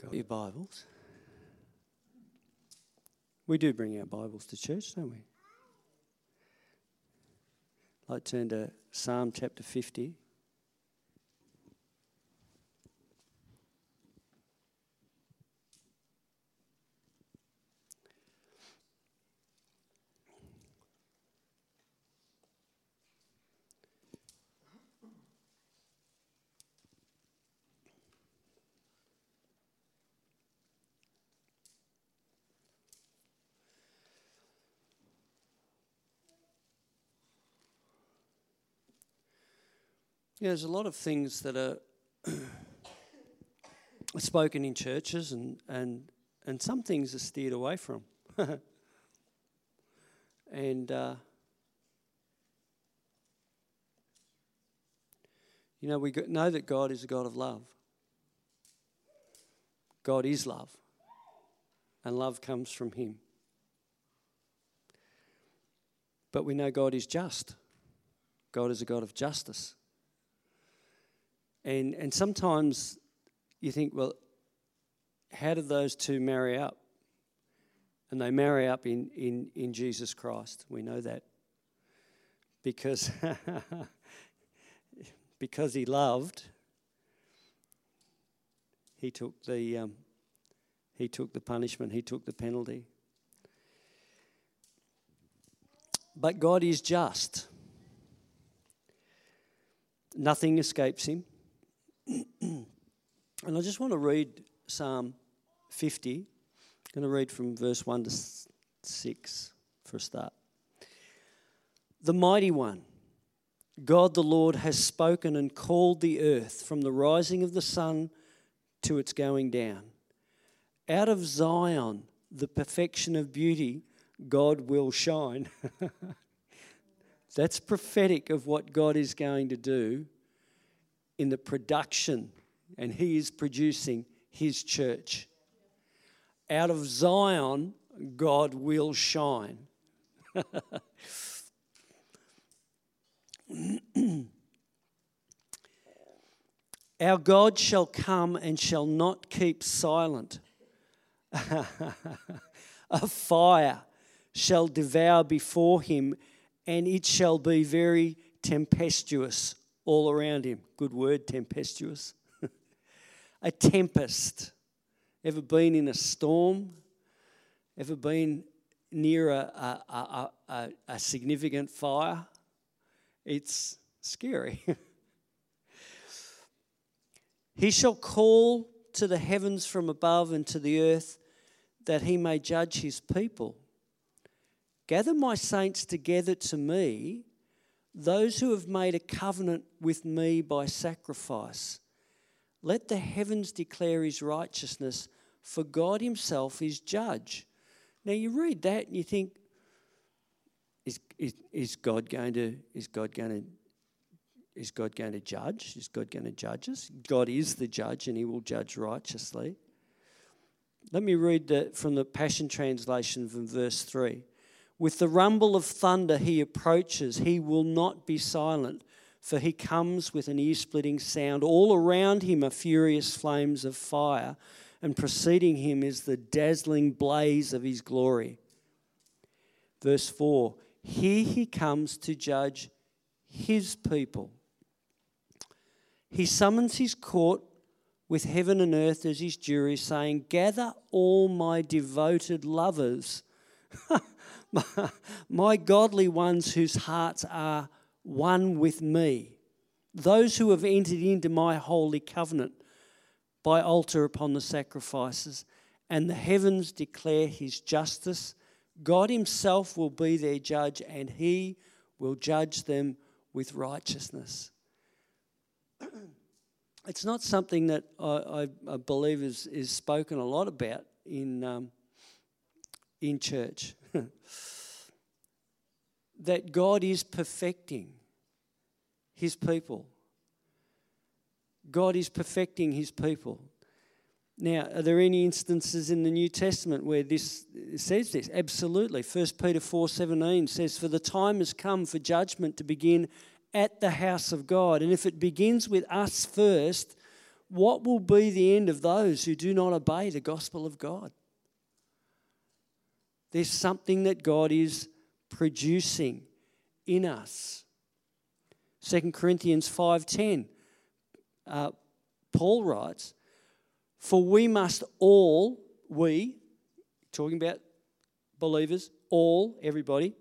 Got your Bibles? We do bring our Bibles to church, don't we? I'd turn to Psalm chapter 50. Yeah, there's a lot of things that are spoken in churches, and, and, and some things are steered away from. and uh, you know, we know that God is a God of love. God is love, and love comes from Him. But we know God is just. God is a God of justice. And, and sometimes you think, well, how do those two marry up? And they marry up in, in, in Jesus Christ. We know that. Because, because he loved, he took the um, he took the punishment, he took the penalty. But God is just. Nothing escapes him. and I just want to read Psalm 50. I'm going to read from verse 1 to 6 for a start. The mighty one, God the Lord, has spoken and called the earth from the rising of the sun to its going down. Out of Zion, the perfection of beauty, God will shine. That's prophetic of what God is going to do in the production, and He is producing His church. Out of Zion, God will shine. Our God shall come and shall not keep silent. A fire shall devour before him, and it shall be very tempestuous all around him. Good word, tempestuous. a tempest. Ever been in a storm? Ever been near a, a, a, a significant fire? It's scary. he shall call to the heavens from above and to the earth that he may judge his people. Gather my saints together to me those who have made a covenant with me by sacrifice. Let the heavens declare his righteousness, for God himself is judge. Now you read that and you think, is, is, is God going to is God going to is God going to judge? Is God going to judge us? God is the judge and he will judge righteously. Let me read the, from the Passion Translation from verse 3. With the rumble of thunder he approaches. He will not be silent, for he comes with an ear splitting sound. All around him are furious flames of fire, and preceding him is the dazzling blaze of his glory. Verse 4 Here he comes to judge his people. He summons his court with heaven and earth as his jury, saying, Gather all my devoted lovers. my godly ones whose hearts are one with me, those who have entered into my holy covenant by altar upon the sacrifices, and the heavens declare his justice. God himself will be their judge, and he will judge them with righteousness. it's not something that I, I, believe is, is spoken a lot about in, um, in church. that God is perfecting his people. God is perfecting his people. Now, are there any instances in the New Testament where this says this? Absolutely. 1 Peter 4:17 says, "For the time has come for judgment to begin at the house of God, and if it begins with us first, what will be the end of those who do not obey the gospel of God? There's something that God is producing in us. 2 Corinthians 5:10 uh, Paul writes, "For we must all we talking about believers, all everybody,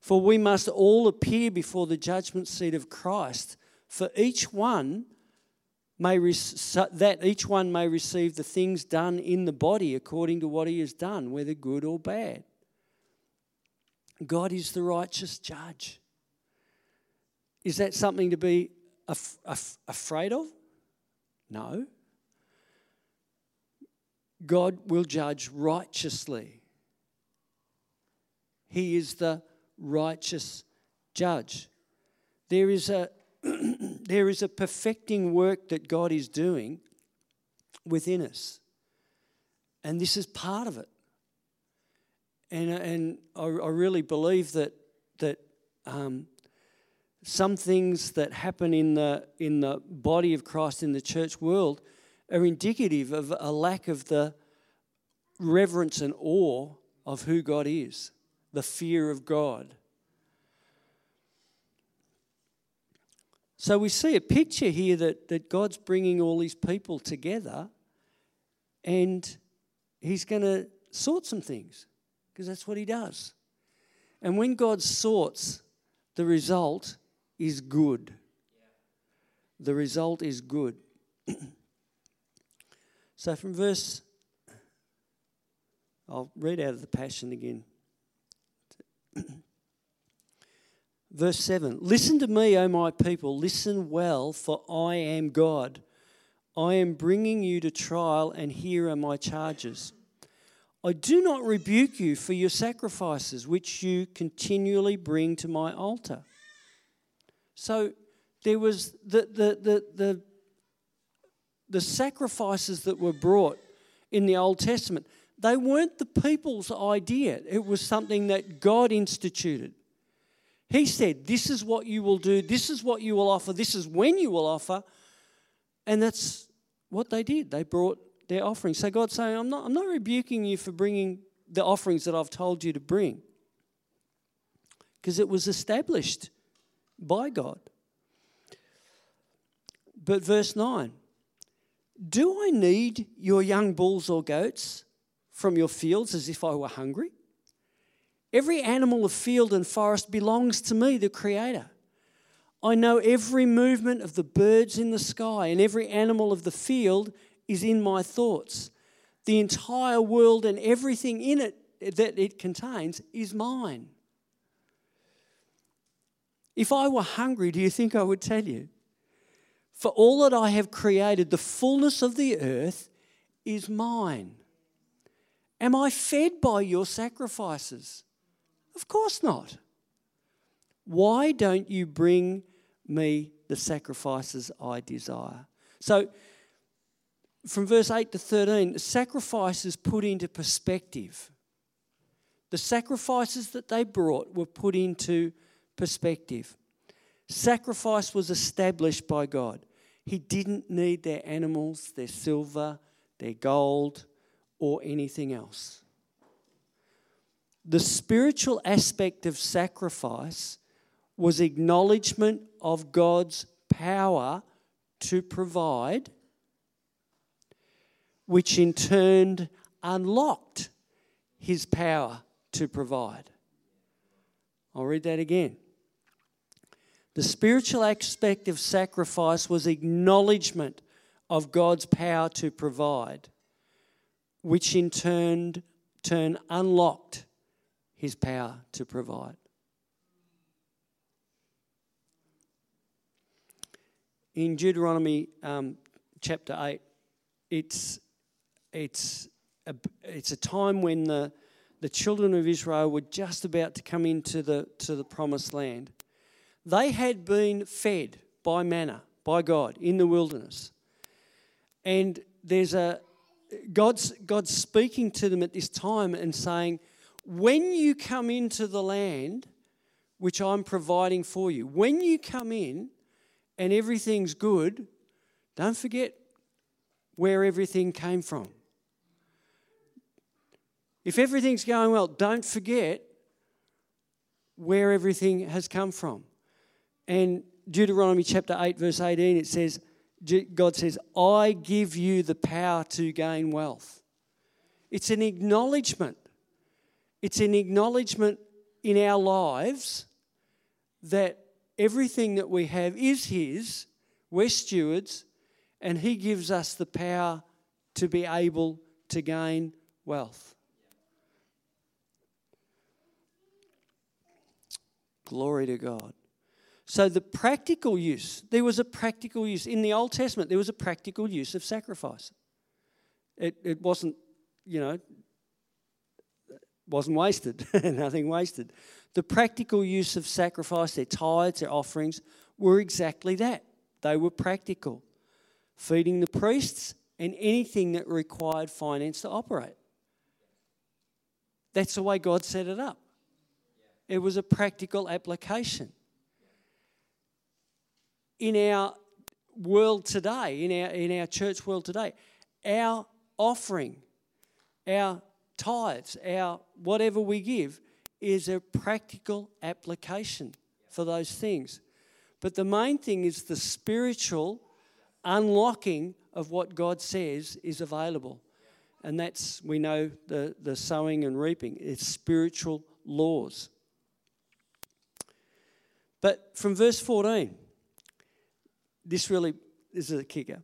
for we must all appear before the judgment seat of Christ, for each one may that each one may receive the things done in the body according to what he has done, whether good or bad. God is the righteous judge. Is that something to be af- af- afraid of? No. God will judge righteously. He is the righteous judge. There is a there is a perfecting work that God is doing within us. And this is part of it. And, and I, I really believe that, that um, some things that happen in the, in the body of Christ in the church world are indicative of a lack of the reverence and awe of who God is, the fear of God. So we see a picture here that, that God's bringing all these people together and He's going to sort some things because that's what He does. And when God sorts, the result is good. The result is good. so from verse, I'll read out of the Passion again. Verse 7 Listen to me, O my people, listen well, for I am God. I am bringing you to trial, and here are my charges. I do not rebuke you for your sacrifices, which you continually bring to my altar. So there was the, the, the, the, the sacrifices that were brought in the Old Testament, they weren't the people's idea. It was something that God instituted. He said, This is what you will do, this is what you will offer, this is when you will offer. And that's what they did. They brought their offerings. So God's saying, I'm not, I'm not rebuking you for bringing the offerings that I've told you to bring. Because it was established by God. But verse 9 Do I need your young bulls or goats from your fields as if I were hungry? Every animal of field and forest belongs to me, the Creator. I know every movement of the birds in the sky, and every animal of the field is in my thoughts. The entire world and everything in it that it contains is mine. If I were hungry, do you think I would tell you? For all that I have created, the fullness of the earth is mine. Am I fed by your sacrifices? Of course not. Why don't you bring me the sacrifices I desire? So, from verse 8 to 13, the sacrifices put into perspective. The sacrifices that they brought were put into perspective. Sacrifice was established by God. He didn't need their animals, their silver, their gold, or anything else the spiritual aspect of sacrifice was acknowledgement of God's power to provide, which in turn unlocked his power to provide. I'll read that again. The spiritual aspect of sacrifice was acknowledgement of God's power to provide, which in turn, turn unlocked his power to provide. In Deuteronomy um, chapter 8, it's, it's, a, it's a time when the, the children of Israel were just about to come into the, to the promised land. They had been fed by manna, by God, in the wilderness. And there's a God's, God's speaking to them at this time and saying, when you come into the land which I'm providing for you, when you come in and everything's good, don't forget where everything came from. If everything's going well, don't forget where everything has come from. And Deuteronomy chapter 8, verse 18, it says, God says, I give you the power to gain wealth. It's an acknowledgement. It's an acknowledgement in our lives that everything that we have is His. We're stewards, and He gives us the power to be able to gain wealth. Glory to God. So, the practical use, there was a practical use. In the Old Testament, there was a practical use of sacrifice. It, it wasn't, you know, wasn't wasted, nothing wasted. The practical use of sacrifice, their tithes, their offerings, were exactly that. They were practical, feeding the priests and anything that required finance to operate. That's the way God set it up. It was a practical application in our world today, in our, in our church world today, our offering, our tithes, our whatever we give is a practical application for those things. But the main thing is the spiritual unlocking of what God says is available. And that's, we know, the, the sowing and reaping. It's spiritual laws. But from verse 14, this really this is a kicker.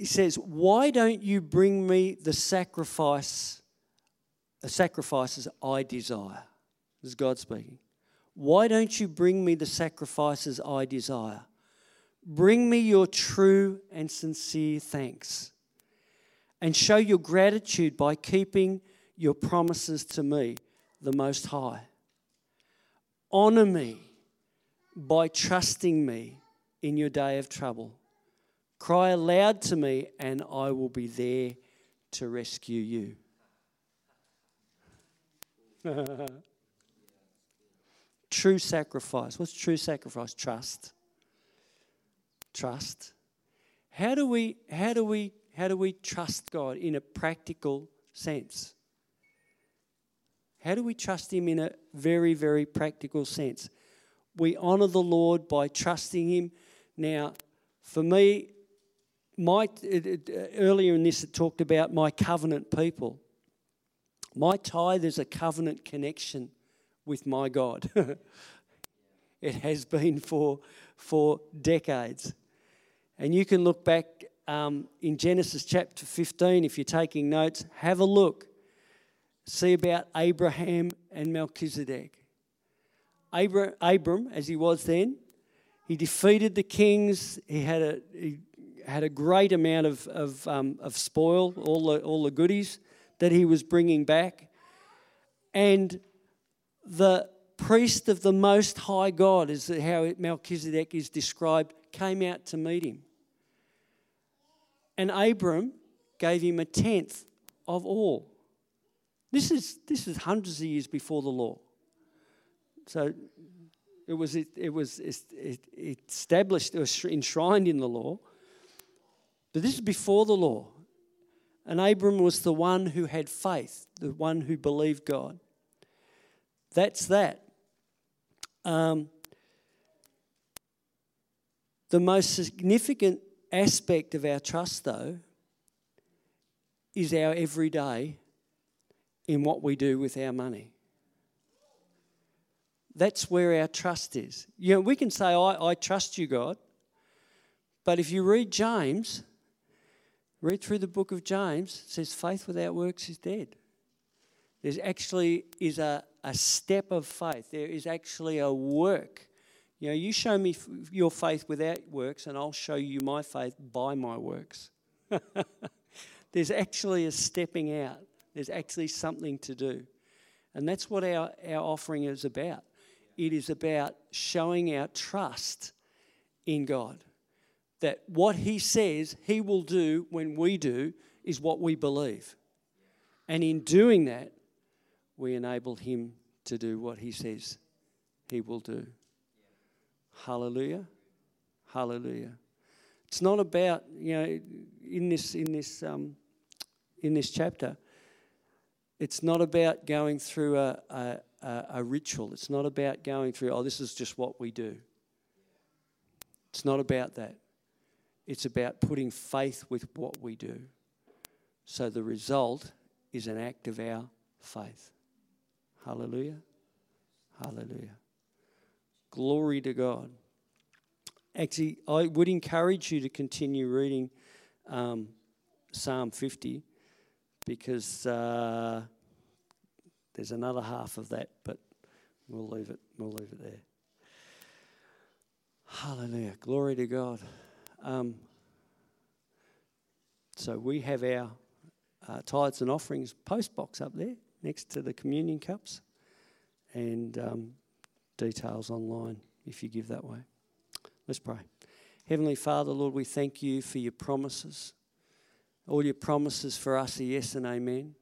He says, Why don't you bring me the sacrifice, the sacrifices I desire? This is God speaking. Why don't you bring me the sacrifices I desire? Bring me your true and sincere thanks. And show your gratitude by keeping your promises to me, the Most High. Honor me by trusting me in your day of trouble. Cry aloud to me, and I will be there to rescue you. true sacrifice. What's true sacrifice? Trust. Trust. How do we how do we how do we trust God in a practical sense? How do we trust him in a very very practical sense? we honour the Lord by trusting Him. Now, for me, my, it, it, earlier in this, it talked about my covenant people. My tithe is a covenant connection with my God. it has been for, for decades. And you can look back um, in Genesis chapter 15, if you're taking notes, have a look. See about Abraham and Melchizedek. Abram, Abram, as he was then, he defeated the kings. He had a, he had a great amount of, of, um, of spoil, all the, all the goodies that he was bringing back. And the priest of the Most High God, is how Melchizedek is described, came out to meet him. And Abram gave him a tenth of all. This is, this is hundreds of years before the law. So it was, it, it was established, it was enshrined in the law. But this is before the law. And Abram was the one who had faith, the one who believed God. That's that. Um, the most significant aspect of our trust, though, is our everyday in what we do with our money. That's where our trust is. You know, we can say, I, I trust you, God. But if you read James, read through the book of James, it says faith without works is dead. There's actually is a, a step of faith. There is actually a work. You know, you show me your faith without works, and I'll show you my faith by my works. There's actually a stepping out. There's actually something to do. And that's what our, our offering is about it is about showing our trust in God. That what He says He will do when we do is what we believe. And in doing that, we enable Him to do what He says He will do. Hallelujah. Hallelujah. It's not about you know in this in this um, in this chapter. It's not about going through a, a, a, a ritual. It's not about going through, oh, this is just what we do. It's not about that. It's about putting faith with what we do. So the result is an act of our faith. Hallelujah. Hallelujah. Glory to God. Actually, I would encourage you to continue reading um, Psalm 50 because uh, there's another half of that, but we'll leave it. We'll leave it there. Hallelujah! Glory to God. Um, so we have our uh, tithes and offerings post box up there next to the communion cups, and um, details online if you give that way. Let's pray. Heavenly Father, Lord, we thank you for your promises. All your promises for us are yes and amen.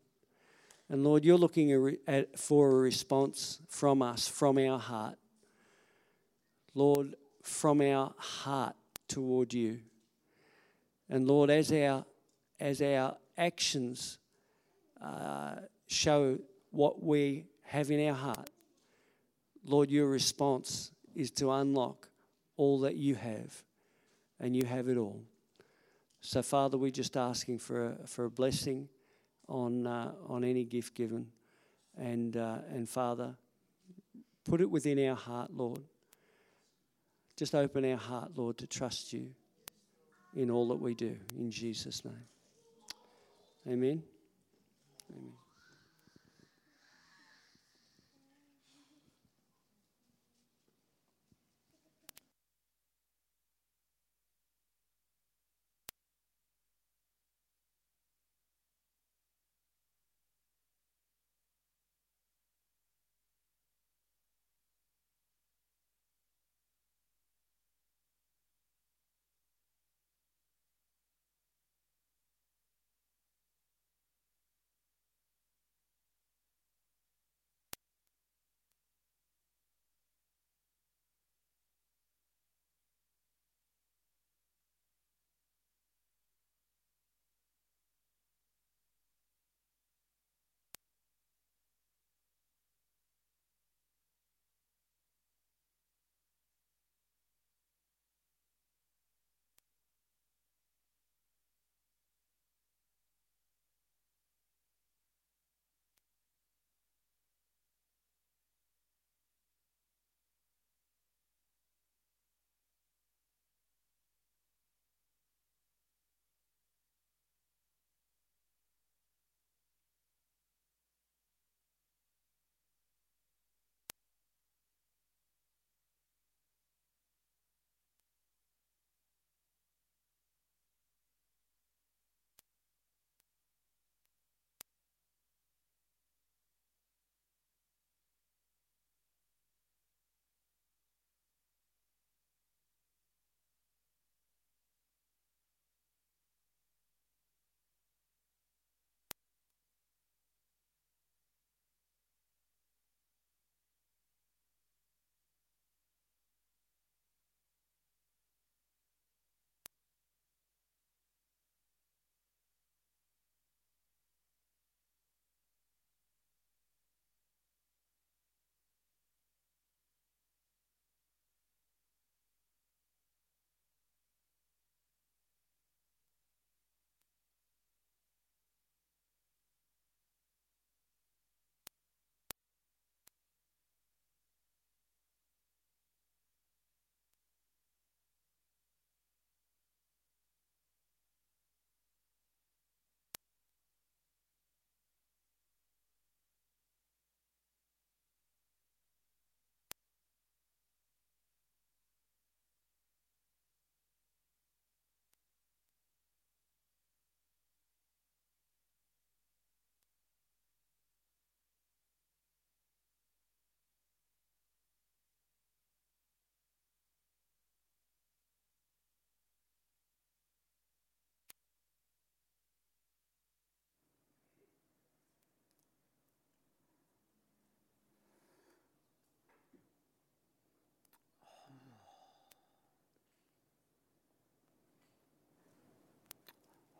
And Lord, you're looking at, for a response from us, from our heart. Lord, from our heart toward you. And Lord, as our, as our actions uh, show what we have in our heart, Lord, your response is to unlock all that you have, and you have it all. So, Father, we're just asking for a, for a blessing on, uh, on any gift given. And, uh, and, Father, put it within our heart, Lord. Just open our heart, Lord, to trust you in all that we do. In Jesus' name. Amen. Amen.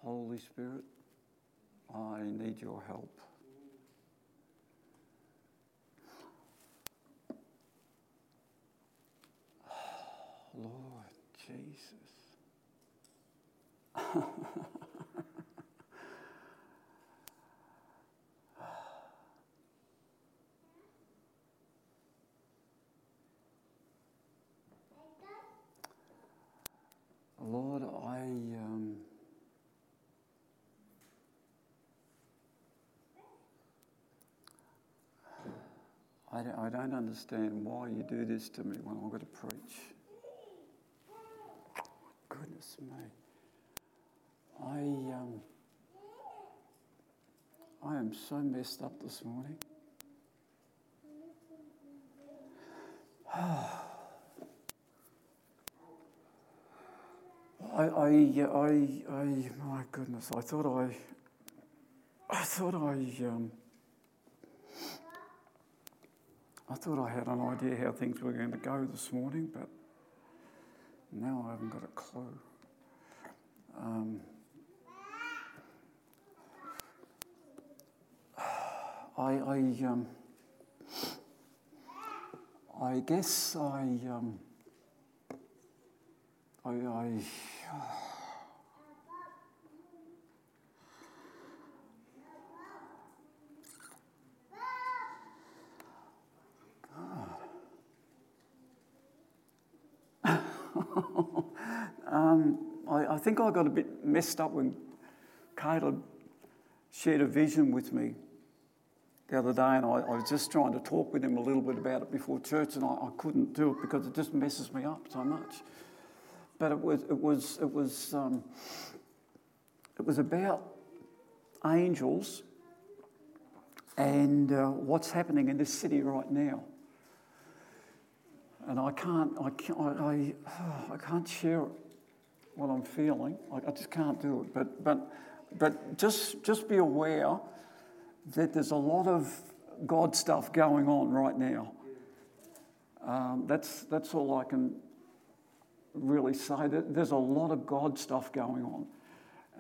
Holy Spirit, I need your help. Lord Jesus. Lord, I. Um, I don't, I don't understand why you do this to me when I've got to preach. Goodness me. I, um, I am so messed up this morning. I, I, I, I, my goodness, I thought I, I thought I, um, I thought I had an idea how things were going to go this morning, but now I haven't got a clue. Um, I, I, um, I guess I, um, I, I um, I, think I got a bit messed up when Caleb shared a vision with me the other day, and I, I, was just trying to talk with him a little bit about it before church, and I, I, couldn't do it because it just messes me up so much. But it was it was it was um, it was about angels and uh, what's happening in this city right now and I can't, I can't, I, I, I can't share what I'm feeling. I, I, just can't do it. But, but, but just, just be aware that there's a lot of God stuff going on right now. Um, that's, that's all I can really say. That there's a lot of God stuff going on.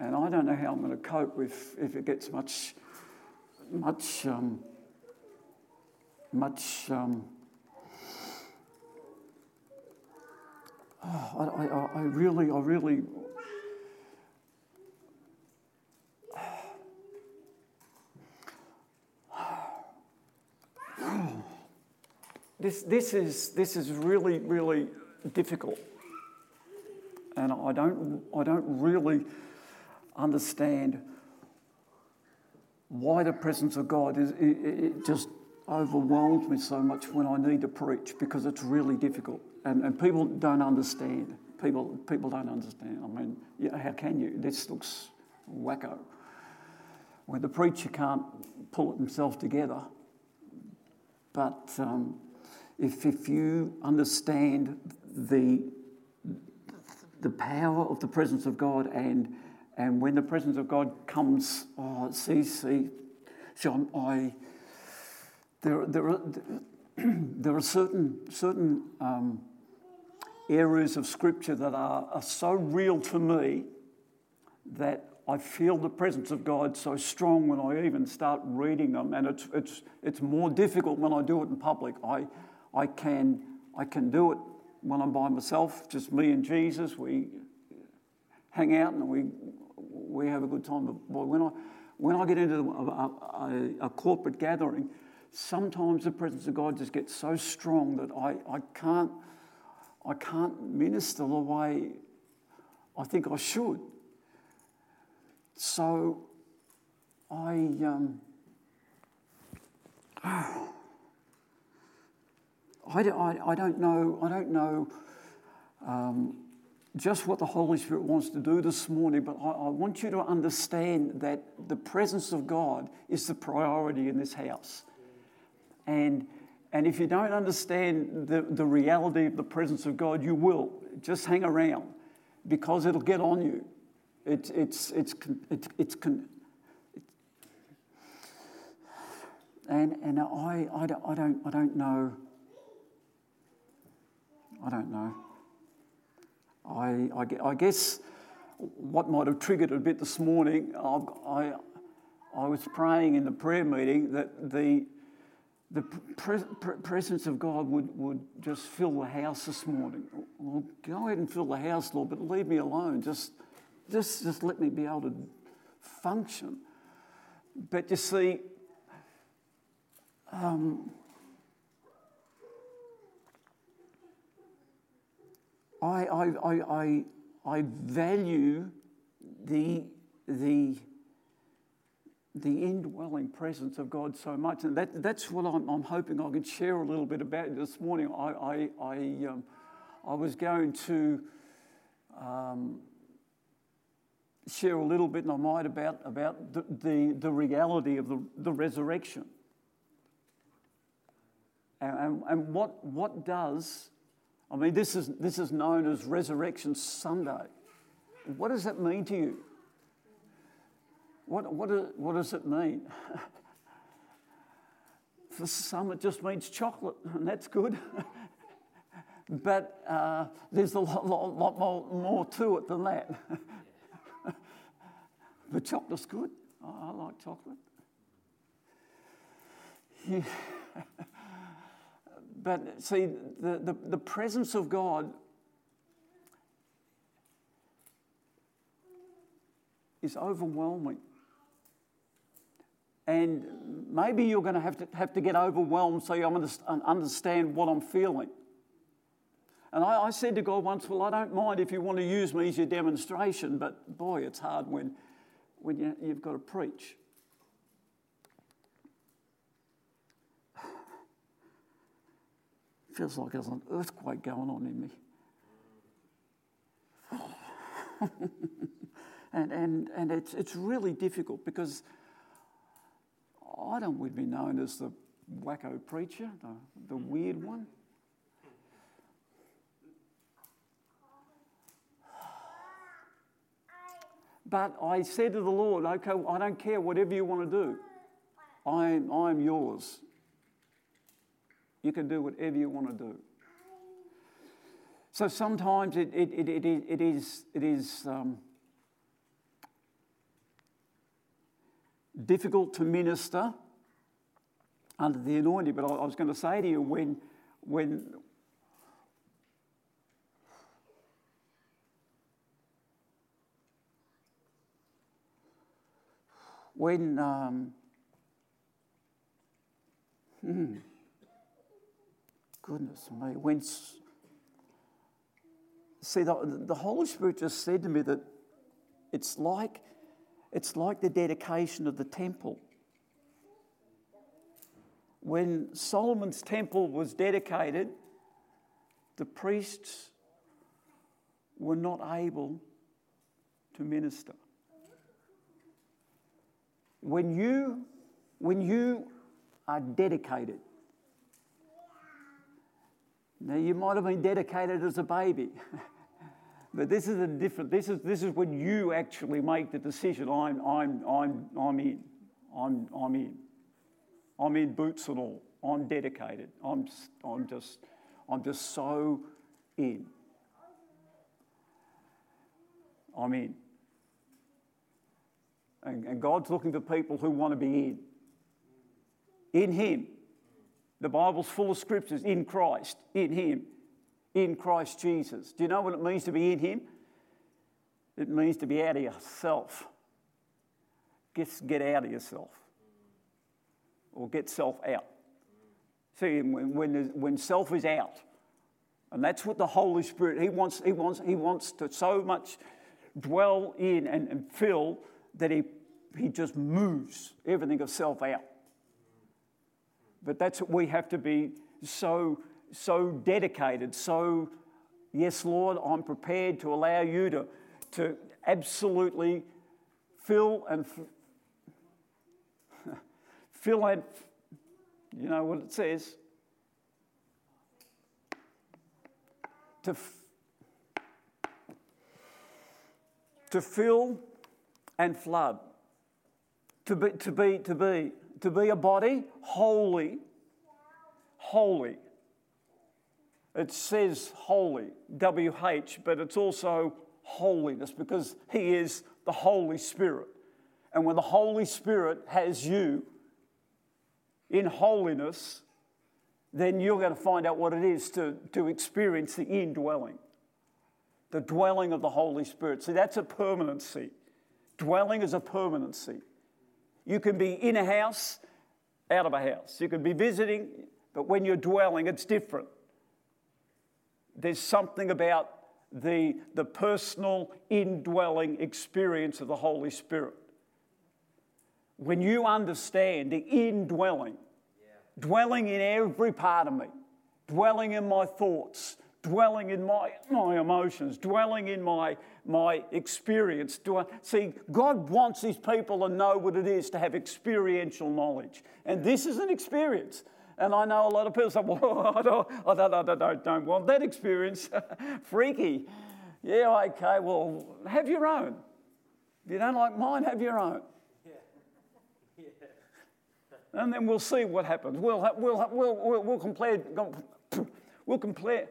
And I don't know how I'm going to cope if, if it gets much, much, um, much um, oh, I, I, I really, I really. This, this, is, this is really, really difficult. And I don't, I don't really understand why the presence of God is, it, it just overwhelms me so much when I need to preach because it's really difficult and, and people don't understand. People, people don't understand. I mean, how can you? This looks wacko. When the preacher can't pull himself together, but um, if, if you understand the, the power of the presence of God and, and when the presence of God comes, oh, see, see, John, I, there, there, there are certain, certain um, areas of scripture that are, are so real to me that I feel the presence of God so strong when I even start reading them, and it's, it's, it's more difficult when I do it in public. I, I, can, I can do it when I'm by myself, just me and Jesus. We hang out and we, we have a good time. But when I, when I get into a, a, a corporate gathering, sometimes the presence of God just gets so strong that I, I can't I can't minister the way I think I should. So I, um, I, I, I, don't know, I don't know um, just what the Holy Spirit wants to do this morning, but I, I want you to understand that the presence of God is the priority in this house. And and if you don't understand the, the reality of the presence of God, you will. Just hang around because it'll get on you. It, it's, it's, it's, it's, and, and I, I, don't, I, don't, I don't know. I don't know. I, I, I guess what might have triggered a bit this morning, I, I, I was praying in the prayer meeting that the, the pre- pre- presence of God would, would just fill the house this morning. Well, go ahead and fill the house, Lord, but leave me alone. Just, just, just let me be able to function. But you see, um, I, I, I, I, I value the, the, the indwelling presence of God so much. And that, that's what I'm, I'm hoping I can share a little bit about this morning. I, I, I, um, I was going to um, share a little bit, and I might, about, about the, the, the reality of the, the resurrection. And, and, and what, what does I mean, this is, this is known as Resurrection Sunday. What does that mean to you? What, what, what does it mean? For some, it just means chocolate, and that's good. but uh, there's a lot, lot, lot more, more to it than that. but chocolate's good. I, I like chocolate. Yeah. But see, the, the, the presence of God is overwhelming. And maybe you're going to have to, have to get overwhelmed so you understand what I'm feeling. And I, I, said to God once, Well, I don't mind if you want to use me as your demonstration, but boy, it's hard when, when you, you've got to preach. feels like there's an earthquake going on in me. and and, and it's, it's really difficult because I don't want to be known as the wacko preacher, the, the weird one. But I said to the Lord, okay, I don't care whatever you want to do. I'm, I'm yours. You can do whatever you want to do. So sometimes it, it, it, it, it is, it is um, difficult to minister under the anointing, but I, was going to say to you when, when, when um, hmm, goodness me. When, see, the, the Holy Spirit just said to me that it's like, it's like the dedication of the temple. When Solomon's temple was dedicated, the priests were not able to minister. When you, when you are dedicated, now, you might have been dedicated as a baby, but this is a different, this is, this is when you actually make the decision I'm, I'm, I'm, I'm in. I'm, I'm in. I'm in boots and all. I'm dedicated. I'm, I'm, just, I'm just so in. I'm in. And, and God's looking for people who want to be in. In Him. The Bible's full of scriptures in Christ, in Him, in Christ Jesus. Do you know what it means to be in Him? It means to be out of yourself. Get, get out of yourself. Or get self out. See, when, when, when self is out, and that's what the Holy Spirit, He wants, He wants, he wants to so much dwell in and, and fill that he, he just moves everything of self out. But that's what we have to be so, so dedicated, so, yes, Lord, I'm prepared to allow you to, to absolutely fill and fill and you know what it says to f- to fill and flood to be to be to be to be a body holy, holy. It says holy, WH, but it's also holiness because He is the Holy Spirit. And when the Holy Spirit has you in holiness, then you're going to find out what it is to, to experience the indwelling, the dwelling of the Holy Spirit. See, that's a permanency. Dwelling is a permanency. You can be in a house, out of a house. You can be visiting, but when you're dwelling, it's different. There's something about the, the personal indwelling experience of the Holy Spirit. When you understand the indwelling, yeah. dwelling in every part of me, dwelling in my thoughts, dwelling in my, my emotions, dwelling in my, my experience. See, God wants His people to know what it is to have experiential knowledge. And this is an experience. And I know a lot of people say, well, I don't, I don't, I don't, don't want that experience. Freaky. Yeah, okay, well, have your own. If you don't like mine, have your own. Yeah. Yeah. And then we'll see what happens. We'll, we'll, we'll, we'll, we'll compare. We'll compare.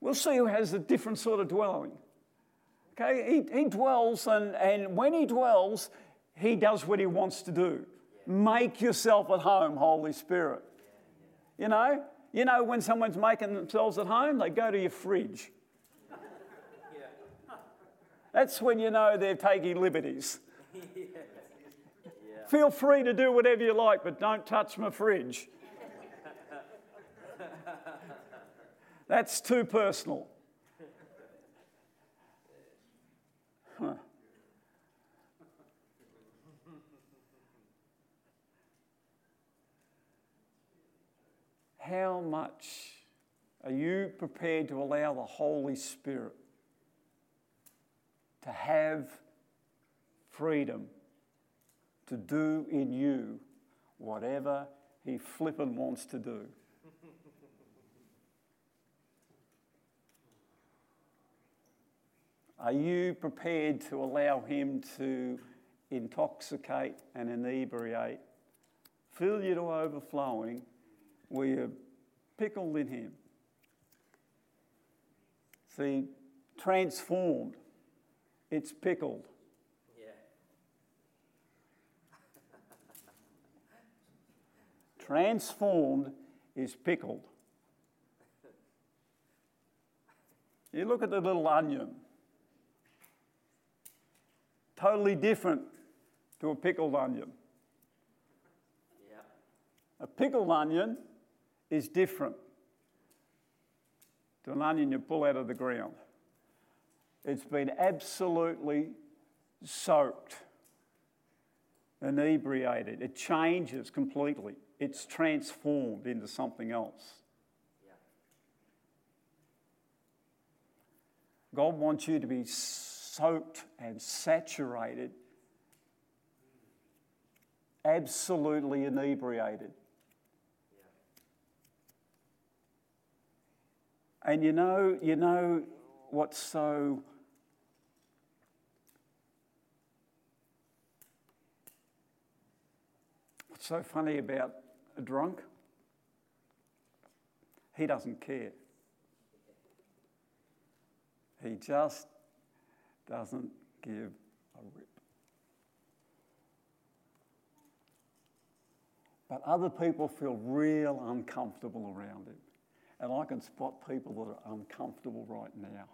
We'll see who has a different sort of dwelling. Okay, he, he dwells, and, and when he dwells, he does what he wants to do. Make yourself at home, Holy Spirit. You know, you know when someone's making themselves at home, they go to your fridge. That's when you know they're taking liberties. Feel free to do whatever you like, but don't touch my fridge. That's too personal. Huh. How much are you prepared to allow the Holy Spirit to have freedom to do in you whatever He flippin' wants to do? Are you prepared to allow Him to intoxicate and inebriate, fill you to overflowing? You're pickled in Him. See, transformed, it's pickled. Yeah. transformed is pickled. You look at the little onion, totally different to a pickled onion. Yeah. A pickled onion is different to an onion you pull out of the ground. It's been absolutely soaked, inebriated. It changes completely. It's transformed into something else. God wants you to be soaked and saturated, absolutely inebriated. And you know, you know what's so what's so funny about a drunk? He doesn't care. He just doesn't give a rip. But other people feel real uncomfortable around him. And I can spot people that are uncomfortable right now.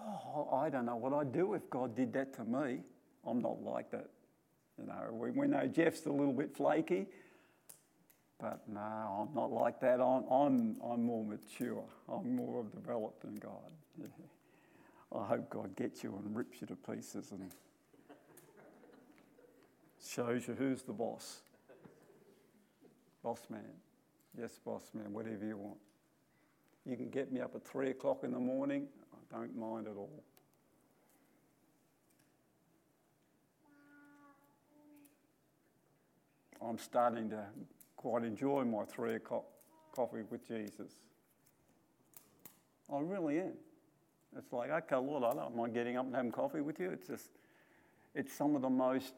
Oh, I don't know what I'd do if God did that to me. I'm not like that. You know, we, we know Geoff's a little bit flaky, but no, I'm not like that. I'm, I'm, I'm more mature. I'm more developed than God. Yeah. I hope God gets you and rips you to pieces and shows you who's the boss. boss man. Yes, boss man, whatever you want. You can get me up at three o'clock in the morning, I don't mind at all. I'm starting to quite enjoy my three o'clock coffee with Jesus. I really am. It's like, okay, Lord, I don't mind getting up and having coffee with you. It's just, it's some of the most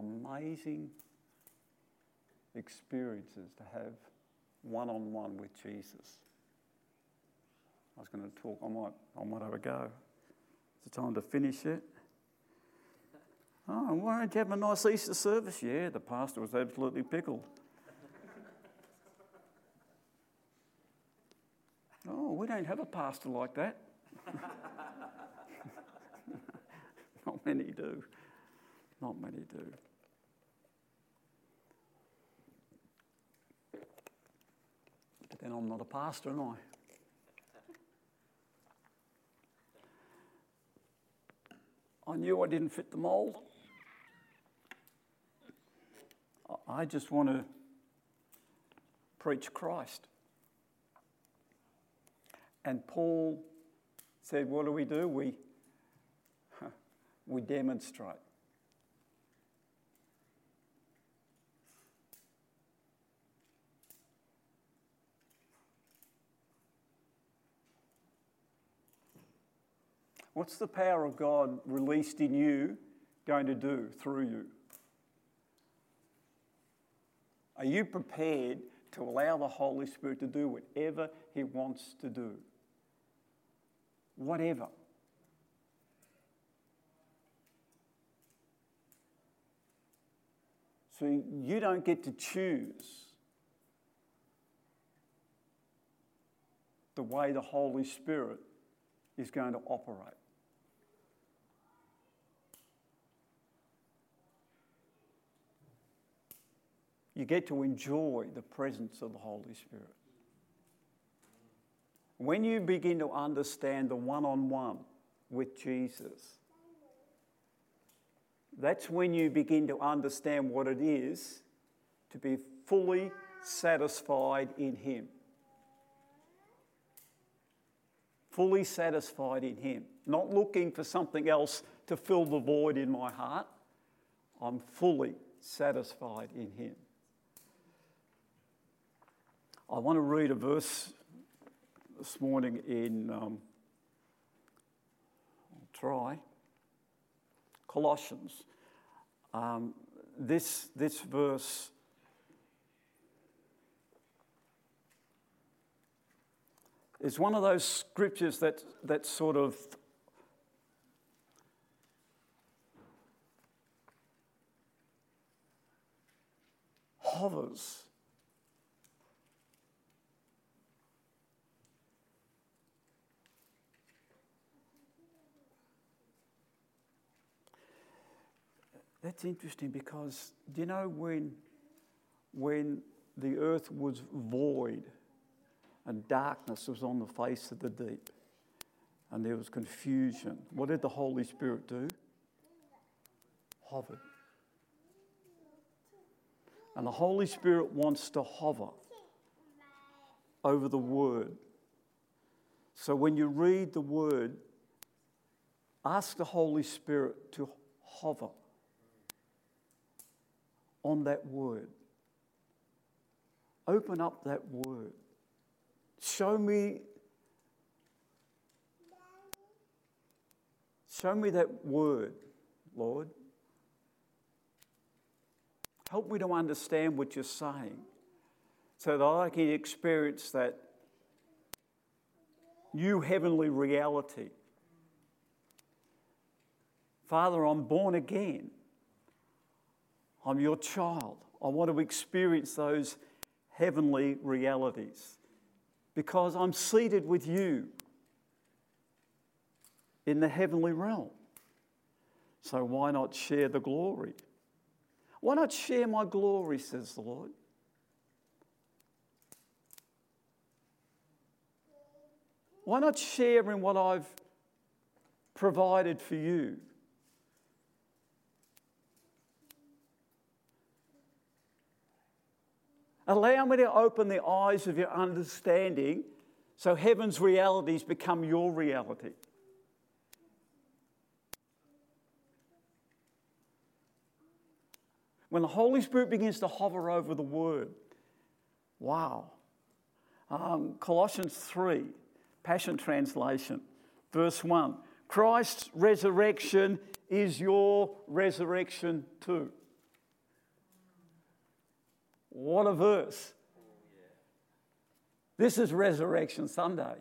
amazing experiences to have one on one with Jesus. I was going to talk, I might, I might have a go. It's time to finish it. Oh, why don't you have a nice Easter service? Yeah, the pastor was absolutely pickled. oh, we don't have a pastor like that. Not many do. Not many do. Then I'm not a pastor, am I? I knew I didn't fit the mould. I just want to preach Christ. And Paul said, What do we do? We, we demonstrate. What's the power of God released in you going to do through you? Are you prepared to allow the Holy Spirit to do whatever He wants to do? Whatever. So you don't get to choose the way the Holy Spirit is going to operate. You get to enjoy the presence of the Holy Spirit. When you begin to understand the one on one with Jesus, that's when you begin to understand what it is to be fully satisfied in Him. Fully satisfied in Him. Not looking for something else to fill the void in my heart. I'm fully satisfied in Him. I want to read a verse this morning in, um, I'll try, Colossians. Um, this, this verse is one of those scriptures that, that sort of hovers That's interesting because do you know when, when the earth was void and darkness was on the face of the deep and there was confusion, what did the Holy Spirit do? Hovered. And the Holy Spirit wants to hover over the Word. So when you read the Word, ask the Holy Spirit to hover on that word. Open up that word. Show me Show me that word, Lord. Help me to understand what you're saying so that I can experience that new heavenly reality. Father, I'm born again. I'm your child. I want to experience those heavenly realities because I'm seated with you in the heavenly realm. So why not share the glory? Why not share my glory, says the Lord? Why not share in what I've provided for you? Allow me to open the eyes of your understanding so heaven's realities become your reality. When the Holy Spirit begins to hover over the Word, wow. Um, Colossians 3, Passion Translation, verse 1 Christ's resurrection is your resurrection too. What a verse. This is Resurrection Sunday.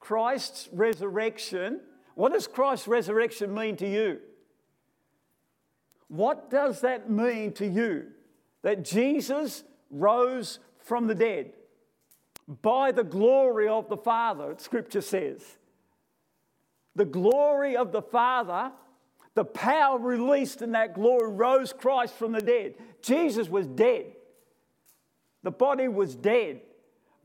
Christ's resurrection, what does Christ's resurrection mean to you? What does that mean to you? That Jesus rose from the dead by the glory of the Father, Scripture says. The glory of the Father, the power released in that glory rose Christ from the dead. Jesus was dead, the body was dead.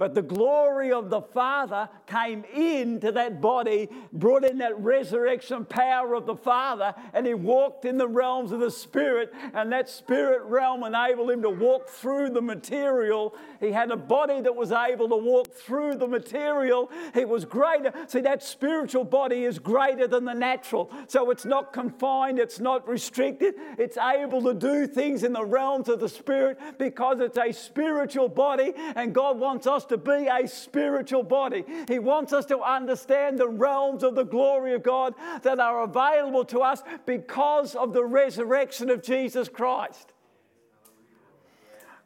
But the glory of the Father came into that body, brought in that resurrection power of the Father, and he walked in the realms of the Spirit, and that Spirit realm enabled him to walk through the material. He had a body that was able to walk through the material. It was greater. See, that spiritual body is greater than the natural. So it's not confined, it's not restricted. It's able to do things in the realms of the Spirit because it's a spiritual body, and God wants us to be a spiritual body. He wants us to understand the realms of the glory of God that are available to us because of the resurrection of Jesus Christ.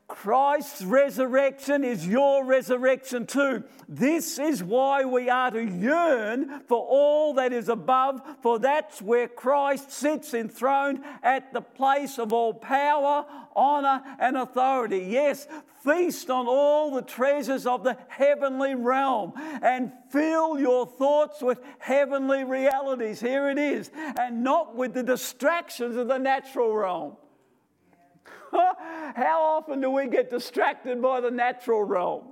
Christ's resurrection is your resurrection too. This is why we are to yearn for all that is above, for that's where Christ sits enthroned at the place of all power, honor, and authority. Yes, feast on all the treasures of the heavenly realm and fill your thoughts with heavenly realities. Here it is, and not with the distractions of the natural realm. How often do we get distracted by the natural realm?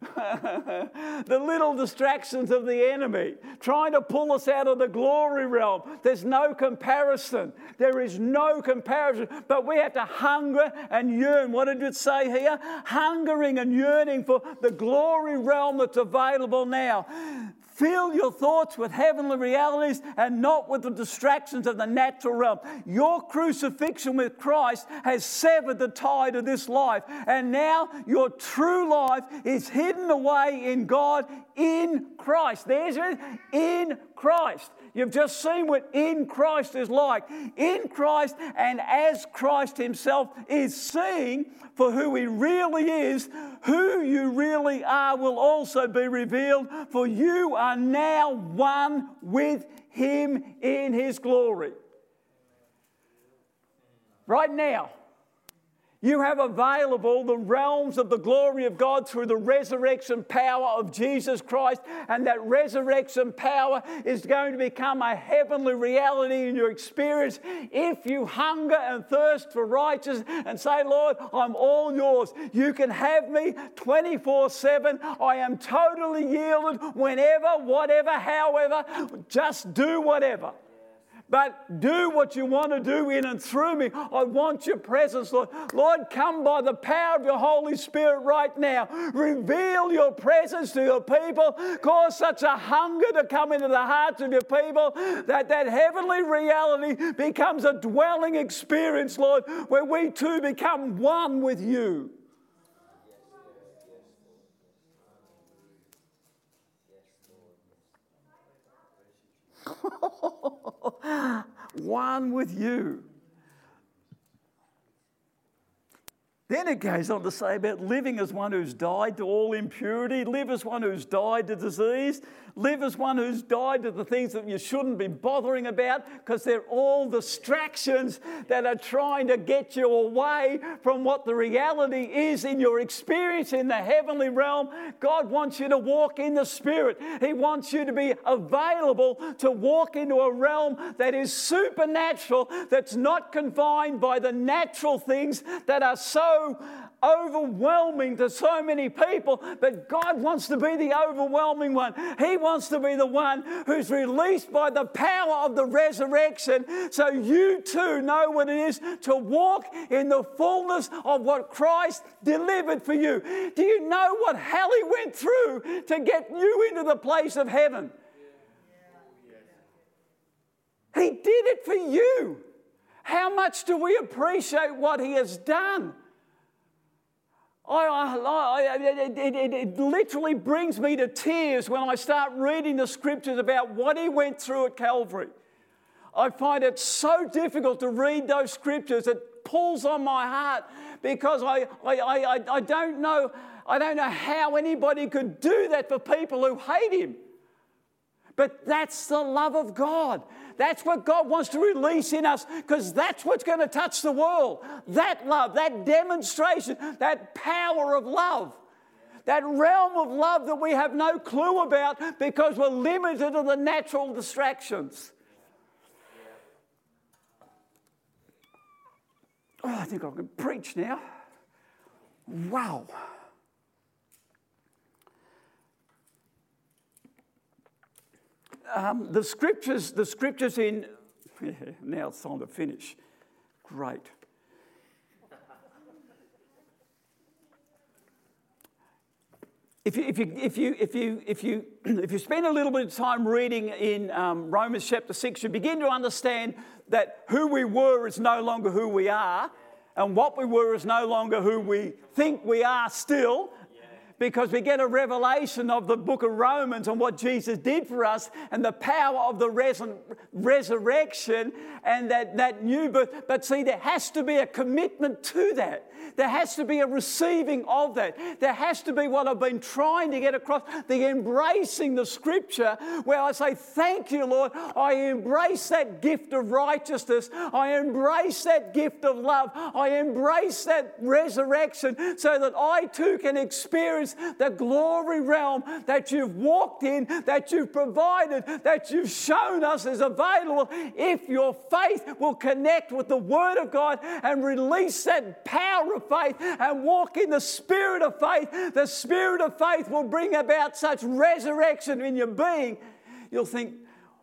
the little distractions of the enemy trying to pull us out of the glory realm. There's no comparison. There is no comparison. But we have to hunger and yearn. What did it say here? Hungering and yearning for the glory realm that's available now. Fill your thoughts with heavenly realities and not with the distractions of the natural realm. Your crucifixion with Christ has severed the tide of this life, and now your true life is hidden away in God in Christ. There's it, in Christ. You've just seen what in Christ is like. In Christ, and as Christ Himself is seeing for who He really is, who you really are will also be revealed, for you are now one with Him in His glory. Right now, you have available the realms of the glory of God through the resurrection power of Jesus Christ, and that resurrection power is going to become a heavenly reality in your experience if you hunger and thirst for righteousness and say, Lord, I'm all yours. You can have me 24 7. I am totally yielded whenever, whatever, however. Just do whatever. But do what you want to do in and through me. I want your presence, Lord. Lord, come by the power of your Holy Spirit right now. Reveal your presence to your people. Cause such a hunger to come into the hearts of your people that that heavenly reality becomes a dwelling experience, Lord, where we too become one with you. one with you. Then it goes on to say about living as one who's died to all impurity, live as one who's died to disease, live as one who's died to the things that you shouldn't be bothering about because they're all distractions that are trying to get you away from what the reality is in your experience in the heavenly realm. God wants you to walk in the Spirit, He wants you to be available to walk into a realm that is supernatural, that's not confined by the natural things that are so overwhelming to so many people, but God wants to be the overwhelming one. He wants to be the one who's released by the power of the resurrection so you too know what it is to walk in the fullness of what Christ delivered for you. Do you know what hell he went through to get you into the place of heaven? He did it for you. How much do we appreciate what he has done? I, I, it, it, it, literally brings me to tears when I start reading the scriptures about what he went through at Calvary. I find it so difficult to read those scriptures it pulls on my heart because I, I, I, I, don't know, I don't know how anybody could do that for people who hate him. But that's the love of God. That's what God wants to release in us because that's what's going to touch the world. That love, that demonstration, that power of love. That realm of love that we have no clue about because we're limited to the natural distractions. Oh, I think I can preach now. Wow. Um, the scriptures, the scriptures in now it's time to finish. Great. If you, if, you, if, you, if, you, if, you, if you spend a little bit of time reading in um, Romans chapter 6, you begin to understand that who we were is no longer who we are, and what we were is no longer who we think we are still, because we get a revelation of the book of Romans and what Jesus did for us and the power of the res- resurrection and that, that new birth. But see, there has to be a commitment to that. There has to be a receiving of that. There has to be what I've been trying to get across the embracing the scripture where I say, Thank you, Lord. I embrace that gift of righteousness. I embrace that gift of love. I embrace that resurrection so that I too can experience the glory realm that you've walked in, that you've provided, that you've shown us is available if your faith will connect with the Word of God and release that power of faith and walk in the spirit of faith. The spirit of faith will bring about such resurrection in your being. You'll think,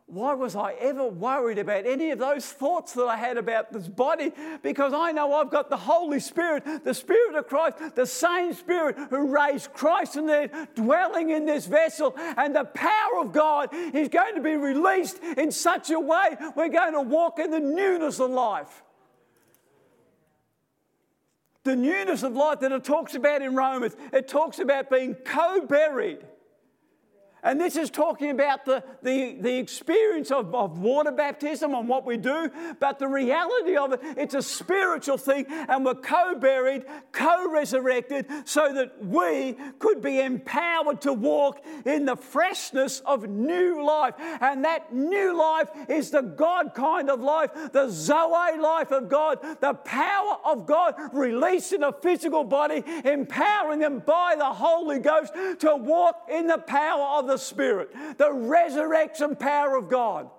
why was I ever worried about any of those thoughts that I had about this body? Because I know I've got the Holy Spirit, the Spirit of Christ, the same Spirit who raised Christ from there, dwelling in this vessel. And the power of God is going to be released in such a way we're going to walk in the newness of life. The newness of life that it talks about in Romans, it talks about being co buried and this is talking about the, the, the experience of, of water baptism and what we do, but the reality of it, it's a spiritual thing, and we're co buried, co resurrected, so that we could be empowered to walk in the freshness of new life. And that new life is the God kind of life, the Zoe life of God, the power of God released in a physical body, empowering them by the Holy Ghost to walk in the power of the Spirit, the resurrection power of God.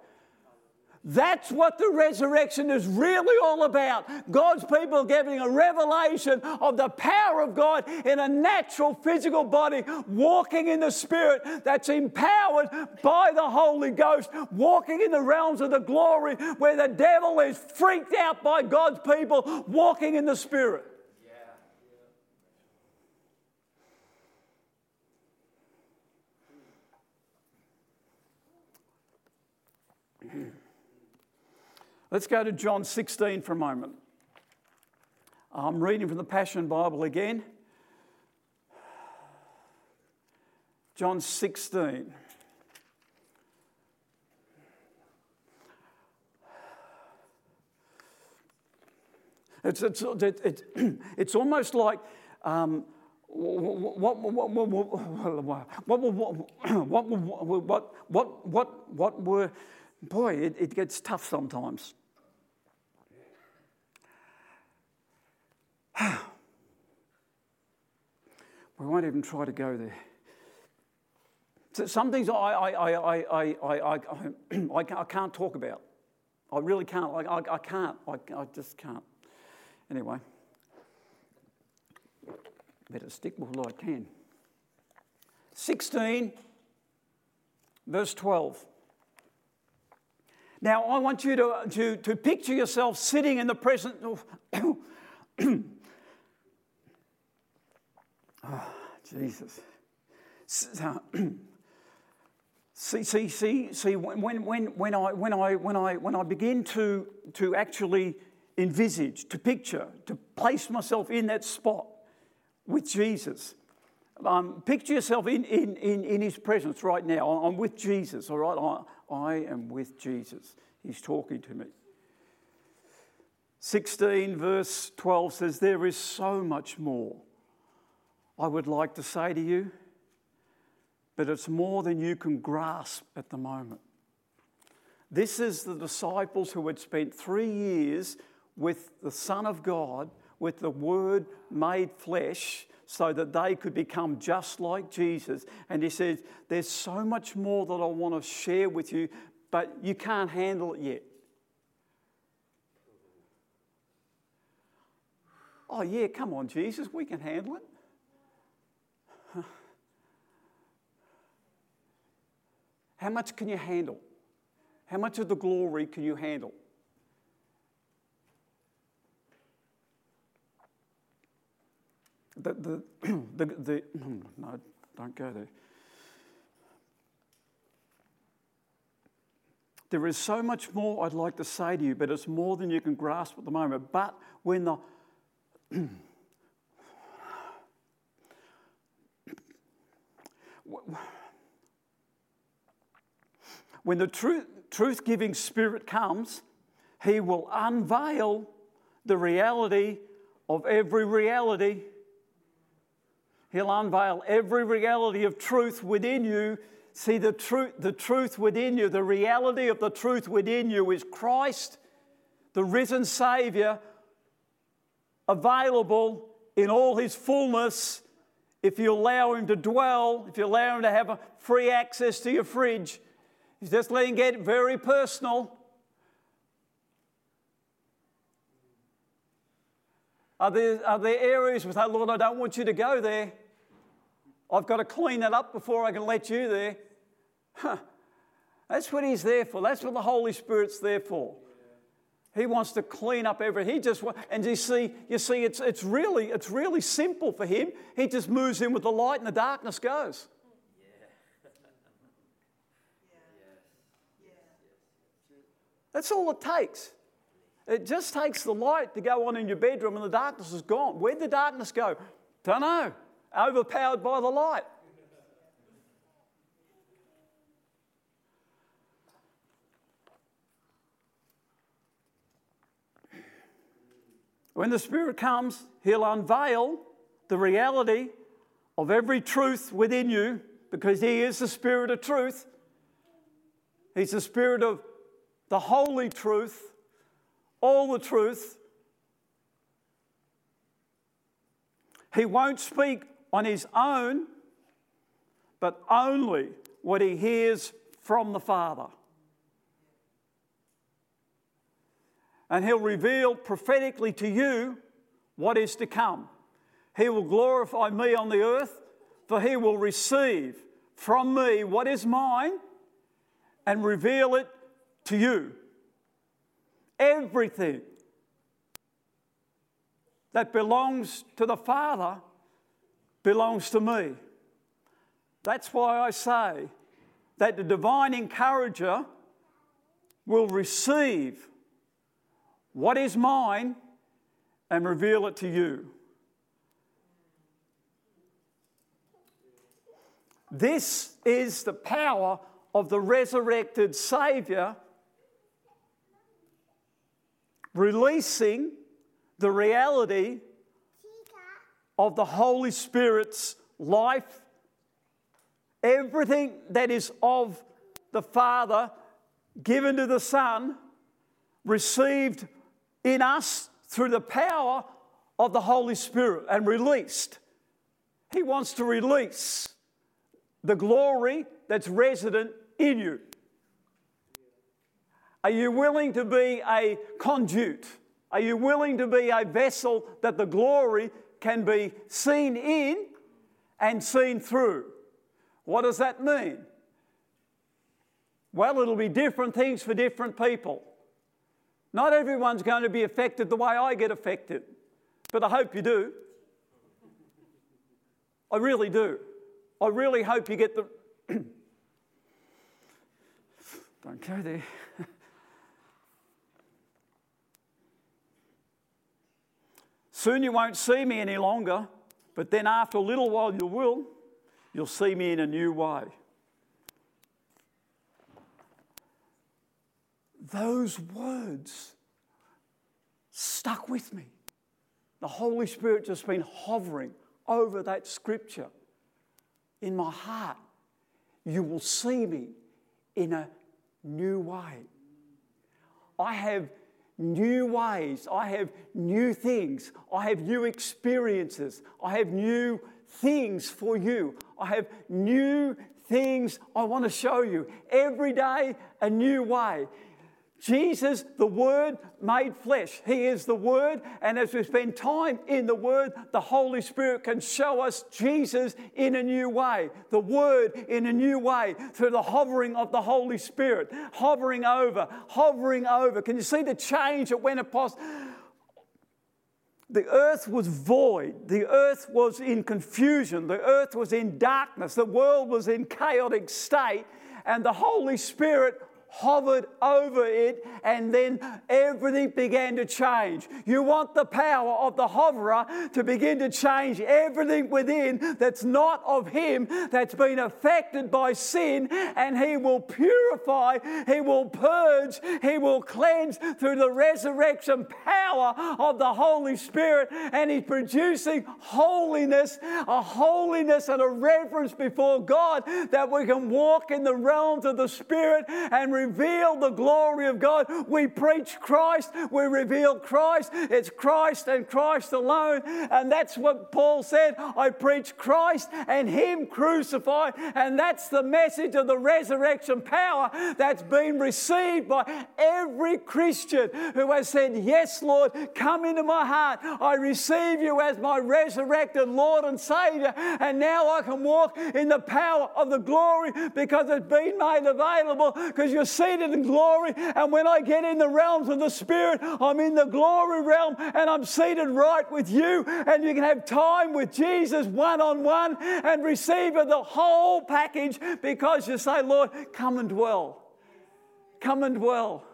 That's what the resurrection is really all about. God's people getting a revelation of the power of God in a natural physical body, walking in the Spirit that's empowered by the Holy Ghost, walking in the realms of the glory where the devil is freaked out by God's people, walking in the Spirit. Let's go to John 16 for a moment. I'm reading from the Passion Bible again. John 16. It's, it's, it, it, it's almost like um, what, what, what, what, what, what were, boy, it, it gets tough sometimes. We won't even try to go there. So some things I, I, I, I, I, I, I, I can't talk about. I really can't. I, I, I can't. I, I just can't. Anyway, better stick what I can. 16, verse 12. Now, I want you to, to, to picture yourself sitting in the presence Jesus. See, see, see, see, when, when, when, I, when, I, when, I, when I begin to, to actually envisage, to picture, to place myself in that spot with Jesus, um, picture yourself in, in, in, in his presence right now. I'm with Jesus, all right? I, I am with Jesus. He's talking to me. 16, verse 12 says, There is so much more I would like to say to you, but it's more than you can grasp at the moment. This is the disciples who had spent three years with the Son of God, with the Word made flesh, so that they could become just like Jesus. And he says, There's so much more that I want to share with you, but you can't handle it yet. Oh, yeah, come on, Jesus, we can handle it. How much can you handle? How much of the glory can you handle? The, the, the, the, no, don't go there. There is so much more I'd like to say to you, but it's more than you can grasp at the moment. But when the when the truth, giving Spirit comes, He will unveil the reality of every reality. He'll unveil every reality of truth within you. See, the truth, the truth within you, the reality of the truth within you is Christ, the risen Saviour, available in all His fullness if you allow Him to dwell, if you allow Him to have free access to your fridge. He's just letting get very personal. Are there, are there areas with, oh Lord, I don't want you to go there? I've got to clean that up before I can let you there. Huh. That's what He's there for. That's what the Holy Spirit's there for. He wants to clean up everything. He just and you see, you see, it's, it's really it's really simple for him. He just moves in with the light and the darkness goes. That's all it takes. It just takes the light to go on in your bedroom and the darkness is gone. Where'd the darkness go? Don't know. Overpowered by the light. When the Spirit comes, He'll unveil the reality of every truth within you because He is the Spirit of truth. He's the Spirit of the holy truth, all the truth. He won't speak on His own, but only what He hears from the Father. and he'll reveal prophetically to you what is to come. He will glorify me on the earth, for he will receive from me what is mine and reveal it to you. Everything that belongs to the Father belongs to me. That's why I say that the divine encourager will receive what is mine and reveal it to you. This is the power of the resurrected Saviour releasing the reality of the Holy Spirit's life. Everything that is of the Father given to the Son, received in us through the power of the Holy Spirit and released. He wants to release the glory that's resident in you. Are you willing to be a conduit? Are you willing to be a vessel that the glory can be seen in and seen through? What does that mean? Well, it'll be different things for different people. Not everyone's going to be affected the way I get affected, but I hope you do. I really do. I really hope you get the. Don't go there. Soon you won't see me any longer, but then after a little while you will. You'll see me in a new way. Those words stuck with me. The Holy Spirit just been hovering over that scripture in my heart. You will see me in a new way. I have new ways. I have new things. I have new experiences. I have new things for you. I have new things I want to show you. Every day, a new way. Jesus, the Word made flesh. He is the Word, and as we spend time in the Word, the Holy Spirit can show us Jesus in a new way, the Word in a new way through the hovering of the Holy Spirit, hovering over, hovering over. Can you see the change that went across? The earth was void. The earth was in confusion. The earth was in darkness. The world was in chaotic state. And the Holy Spirit hovered over it, and then everything began to change. You want the power of the hoverer to begin to change everything within that's not of Him, that's been affected by sin, and He will purify, He will purge, He will cleanse through the resurrection power of the Holy Spirit, and He's producing holiness, a holiness and a reverence before God that we can walk in the realms of the Spirit and reveal the glory of God. We preach Christ, we reveal Christ. It's Christ and Christ alone. And that's what Paul said I preach Christ and Him crucified. And that's the message of the resurrection power that's been received by every Christian who has said, Yes, Lord, come into my heart. I receive you as my resurrected Lord and Savior. And now I can walk in the power of the glory because it's been made available because you're seated in glory. And when I get in the realms of the Spirit, I'm in the glory realm and I'm seated right with you. And you can have time with Jesus one on one and receive the whole package because you say, Lord, come and dwell. Come and dwell.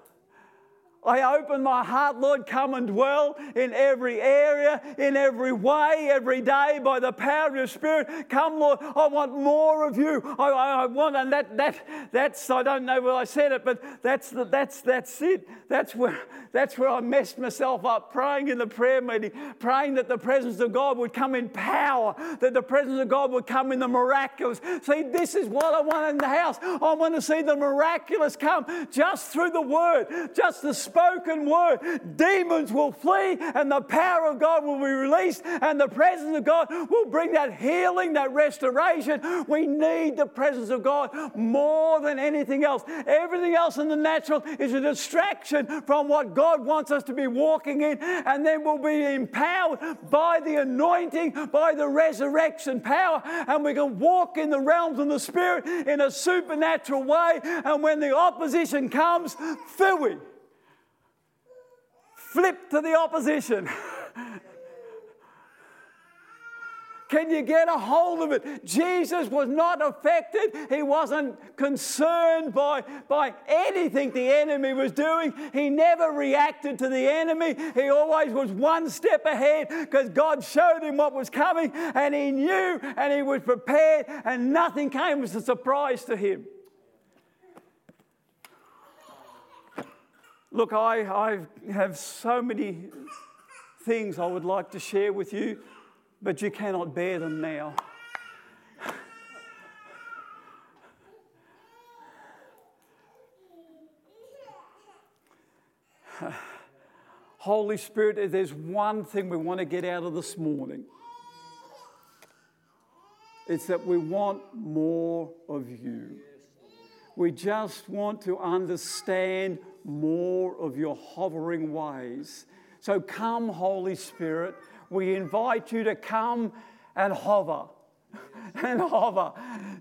I open my heart, Lord, come and dwell in every area, in every way, every day by the power of your Spirit. Come, Lord, I want more of you. I, I, I want, and that, that, that's, I don't know where I said it, but that's, the, that's, that's it. That's where, that's where I messed myself up, praying in the prayer meeting, praying that the presence of God would come in power, that the presence of God would come in the miraculous. See, this is what I want in the house. I want to see the miraculous come just through the word, just the spoken word. Demons will flee and the power of God will be released and the presence of God will bring that healing, that restoration. We need the presence of God more than anything else. Everything else in the natural is a distraction from what God God wants us to be walking in, and then we'll be empowered by the anointing, by the resurrection power, and we can walk in the realms of the Spirit in a supernatural way. And when the opposition comes, we flip to the opposition. Can you get a hold of it? Jesus was not affected. He wasn't concerned by, by anything the enemy was doing. He never reacted to the enemy. He always was one step ahead because God showed him what was coming and he knew and he was prepared and nothing came as a surprise to him. Look, I, I have so many things I would like to share with you but you cannot bear them now. Holy Spirit, if there's one thing we want to get out of this morning, it's that we want more of you. We just want to understand more of your hovering ways. So come, Holy Spirit we invite you to come and hover and hover.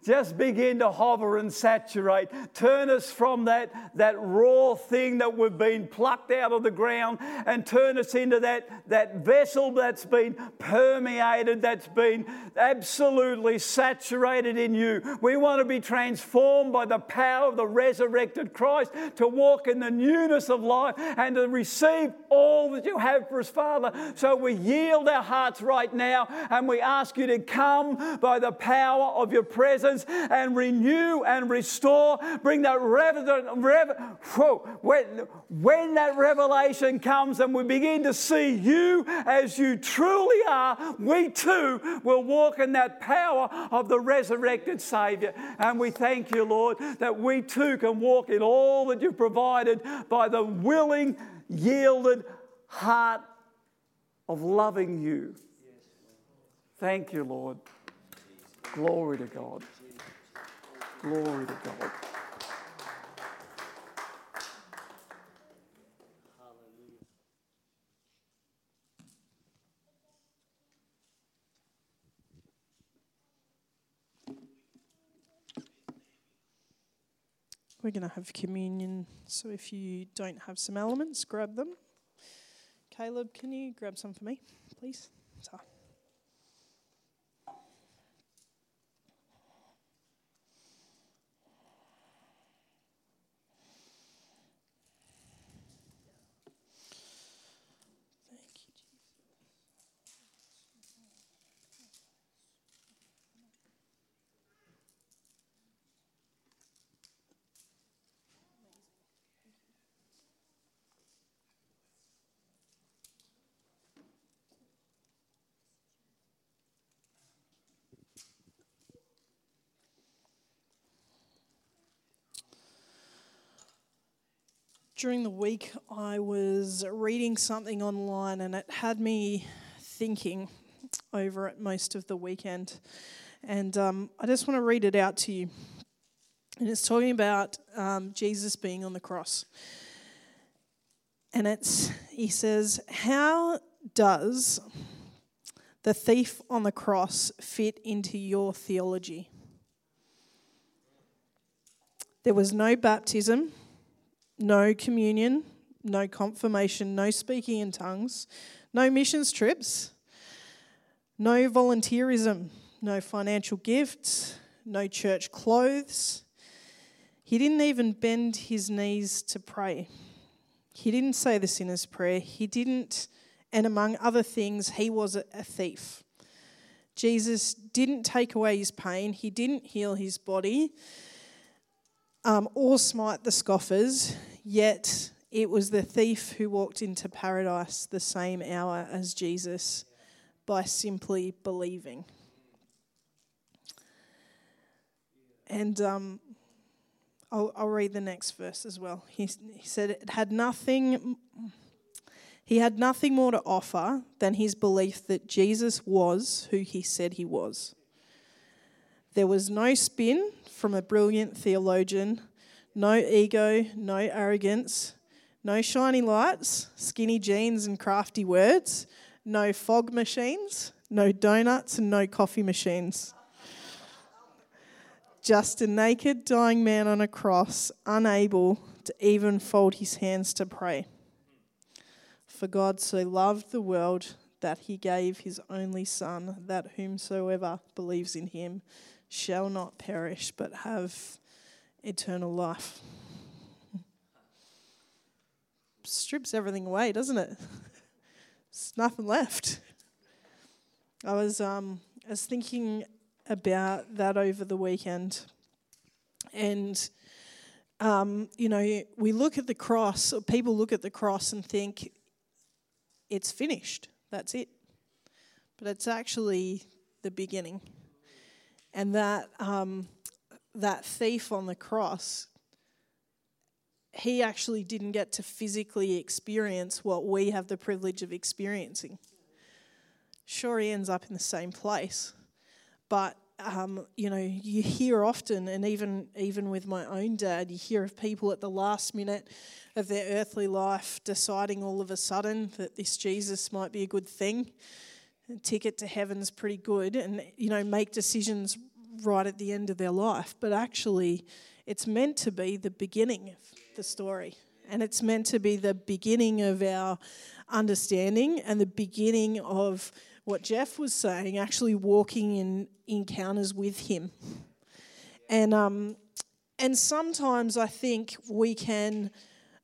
Just begin to hover and saturate. Turn us from that, that raw thing that we've been plucked out of the ground and turn us into that, that vessel that's been permeated, that's been absolutely saturated in you. We want to be transformed by the power of the resurrected Christ to walk in the newness of life and to receive all that you have for us, Father. So we yield our hearts right now and we ask you to come by the power of your presence and renew and restore. Bring that revelation. Rev- when, when that revelation comes and we begin to see you as you truly are, we too will walk in that power of the resurrected Savior. And we thank you, Lord, that we too can walk in all that you've provided by the willing, yielded heart of loving you. Thank you, Lord. Glory to God. Glory to God. We're going to have communion, so if you don't have some elements, grab them. Caleb, can you grab some for me, please? So. During the week, I was reading something online and it had me thinking over it most of the weekend. And um, I just want to read it out to you. And it's talking about um, Jesus being on the cross. And it's, he says, How does the thief on the cross fit into your theology? There was no baptism no communion, no confirmation, no speaking in tongues, no missions trips, no volunteerism, no financial gifts, no church clothes. He didn't even bend his knees to pray. He didn't say the sinner's prayer. He didn't, and among other things, he was a thief. Jesus didn't take away his pain, he didn't heal his body um, or smite the scoffers, yet it was the thief who walked into paradise the same hour as Jesus by simply believing. And um, I'll, I'll, read the next verse as well. He, he said it had nothing. He had nothing more to offer than his belief that Jesus was who he said he was. There was no spin from a brilliant theologian, no ego, no arrogance, no shiny lights, skinny jeans, and crafty words, no fog machines, no donuts, and no coffee machines. Just a naked, dying man on a cross, unable to even fold his hands to pray. For God so loved the world that he gave his only Son, that whomsoever believes in him shall not perish but have eternal life. Strips everything away, doesn't it? There's nothing left. I was um, I was thinking about that over the weekend, and um, you know, we look at the cross, or people look at the cross and think it's finished. That's it. But it's actually the beginning and that um, that thief on the cross he actually didn't get to physically experience what we have the privilege of experiencing. Sure he ends up in the same place. But um, you know you hear often and even even with my own dad you hear of people at the last minute of their earthly life deciding all of a sudden that this jesus might be a good thing ticket to heaven's pretty good and you know make decisions right at the end of their life. But actually it's meant to be the beginning of the story. And it's meant to be the beginning of our understanding and the beginning of what Geoff was saying actually walking in encounters with him. And um and sometimes I think we can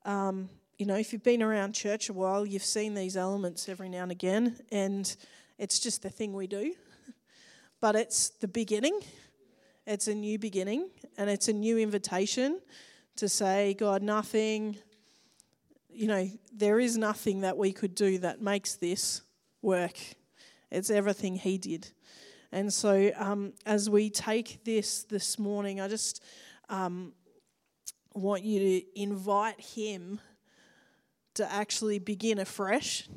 um, you know, if you've been around church a while, you've seen these elements every now and again, and it's just the thing we do. but it's the beginning. It's a new beginning, and it's a new invitation to say, God, nothing, you know, there is nothing that we could do that makes this work. It's everything He did. And so, um, as we take this this morning, I just um, want you to invite Him to actually begin afresh.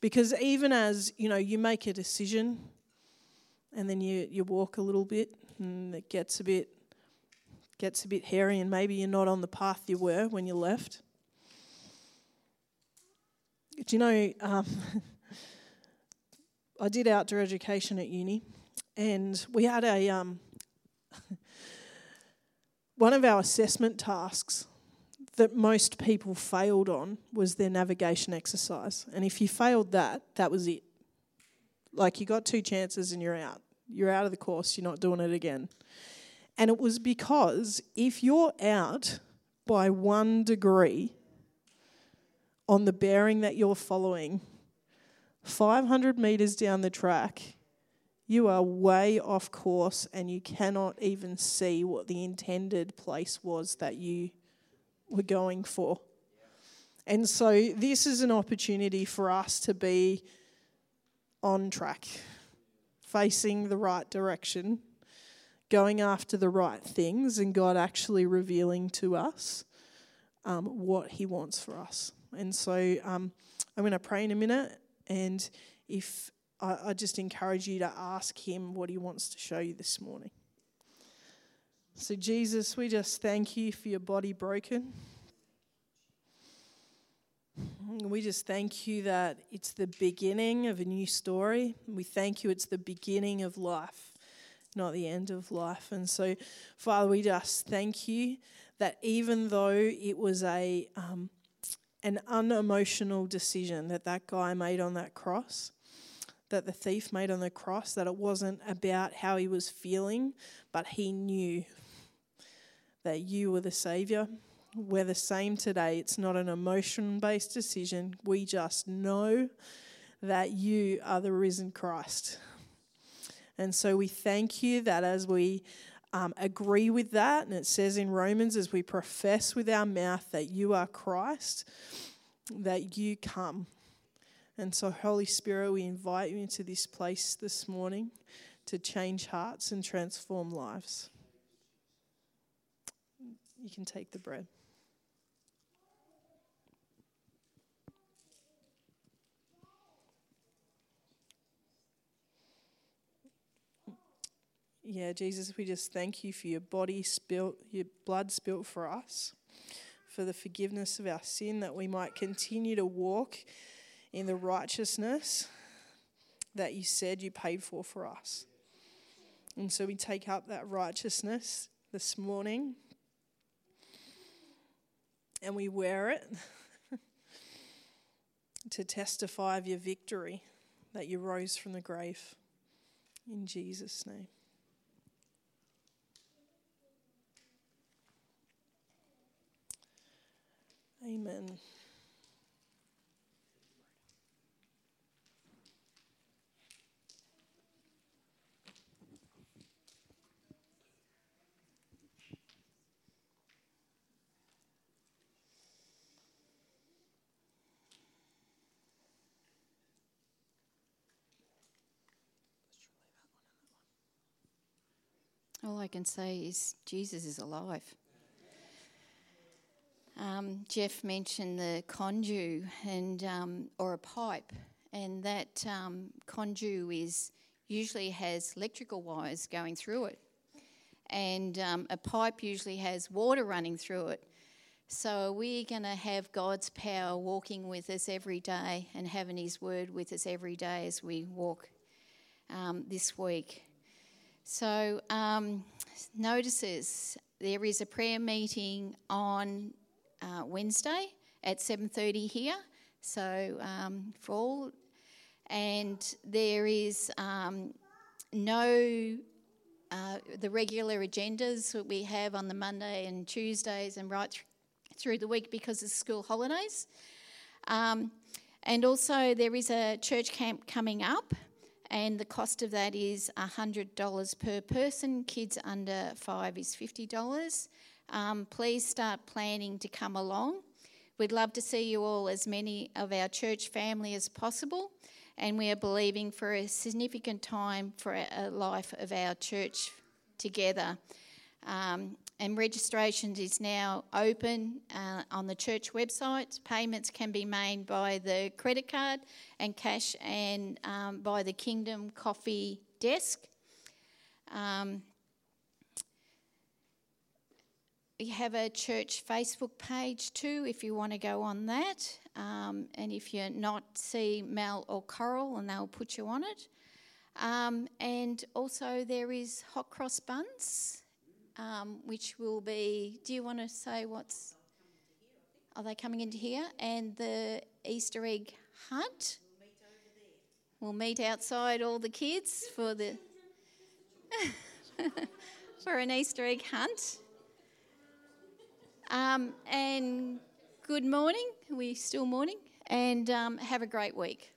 Because even as you know, you make a decision, and then you you walk a little bit, and it gets a bit gets a bit hairy, and maybe you're not on the path you were when you left. Do you know? Um, I did outdoor education at uni, and we had a um, one of our assessment tasks that most people failed on was their navigation exercise. And if you failed that, that was it. Like you got two chances and you're out. You're out of the course, you're not doing it again. And it was because if you're out by one degree on the bearing that you're following, 500 meters down the track, you are way off course and you cannot even see what the intended place was that you were going for. And so, this is an opportunity for us to be on track, facing the right direction, going after the right things, and God actually revealing to us um, what He wants for us. And so, um, I'm going to pray in a minute and if I, I just encourage you to ask Him what He wants to show you this morning. So, Jesus, we just thank you for your body broken. We just thank you that it's the beginning of a new story. We thank you it's the beginning of life, not the end of life. And so, Father, we just thank you that even though it was a um, an unemotional decision that that guy made on that cross, that the thief made on the cross, that it wasn't about how he was feeling, but he knew that you were the Savior. We're the same today. It's not an emotion based decision. We just know that you are the risen Christ. And so we thank you that as we um, agree with that. And it says in Romans, as we profess with our mouth that you are Christ, that you come. And so, Holy Spirit, we invite you into this place this morning to change hearts and transform lives. You can take the bread. Yeah, Jesus, we just thank you for your body spilt, your blood spilt for us, for the forgiveness of our sin, that we might continue to walk in the righteousness that you said you paid for for us. And so we take up that righteousness this morning and we wear it to testify of your victory that you rose from the grave. In Jesus' name. Amen. All I can say is Jesus is alive. Um, Geoff mentioned the conduit and um, or a pipe, and that um, is usually has electrical wires going through it, and um, a pipe usually has water running through it. So we're going to have God's power walking with us every day and having His word with us every day as we walk um, this week. So um, notices there is a prayer meeting on uh, Wednesday at 7:30 here. So um, for all, and there is um, no uh, the regular agendas that we have on the Monday and Tuesdays and right th- through the week because of school holidays. Um, and also there is a church camp coming up and the cost of that is $100 per person. Kids under five is $50. Um, please start planning to come along. We'd love to see you all, as many of our church family as possible, and we are believing for a significant time for a life of our church together. Um, and registration is now open uh, on the church website. Payments can be made by the credit card and cash and um, by the Kingdom Coffee desk. Um, we have a church Facebook page too if you want to go on that. Um, and if you're not, see Mel or Coral and they'll put you on it. Um, and also, there is hot cross buns, um, which will be. Do you want to say what's. Are they coming into here? And the Easter egg hunt? We'll meet outside all the kids for the. for an Easter egg hunt. Um, and good morning. Are we still morning? And um, have a great week.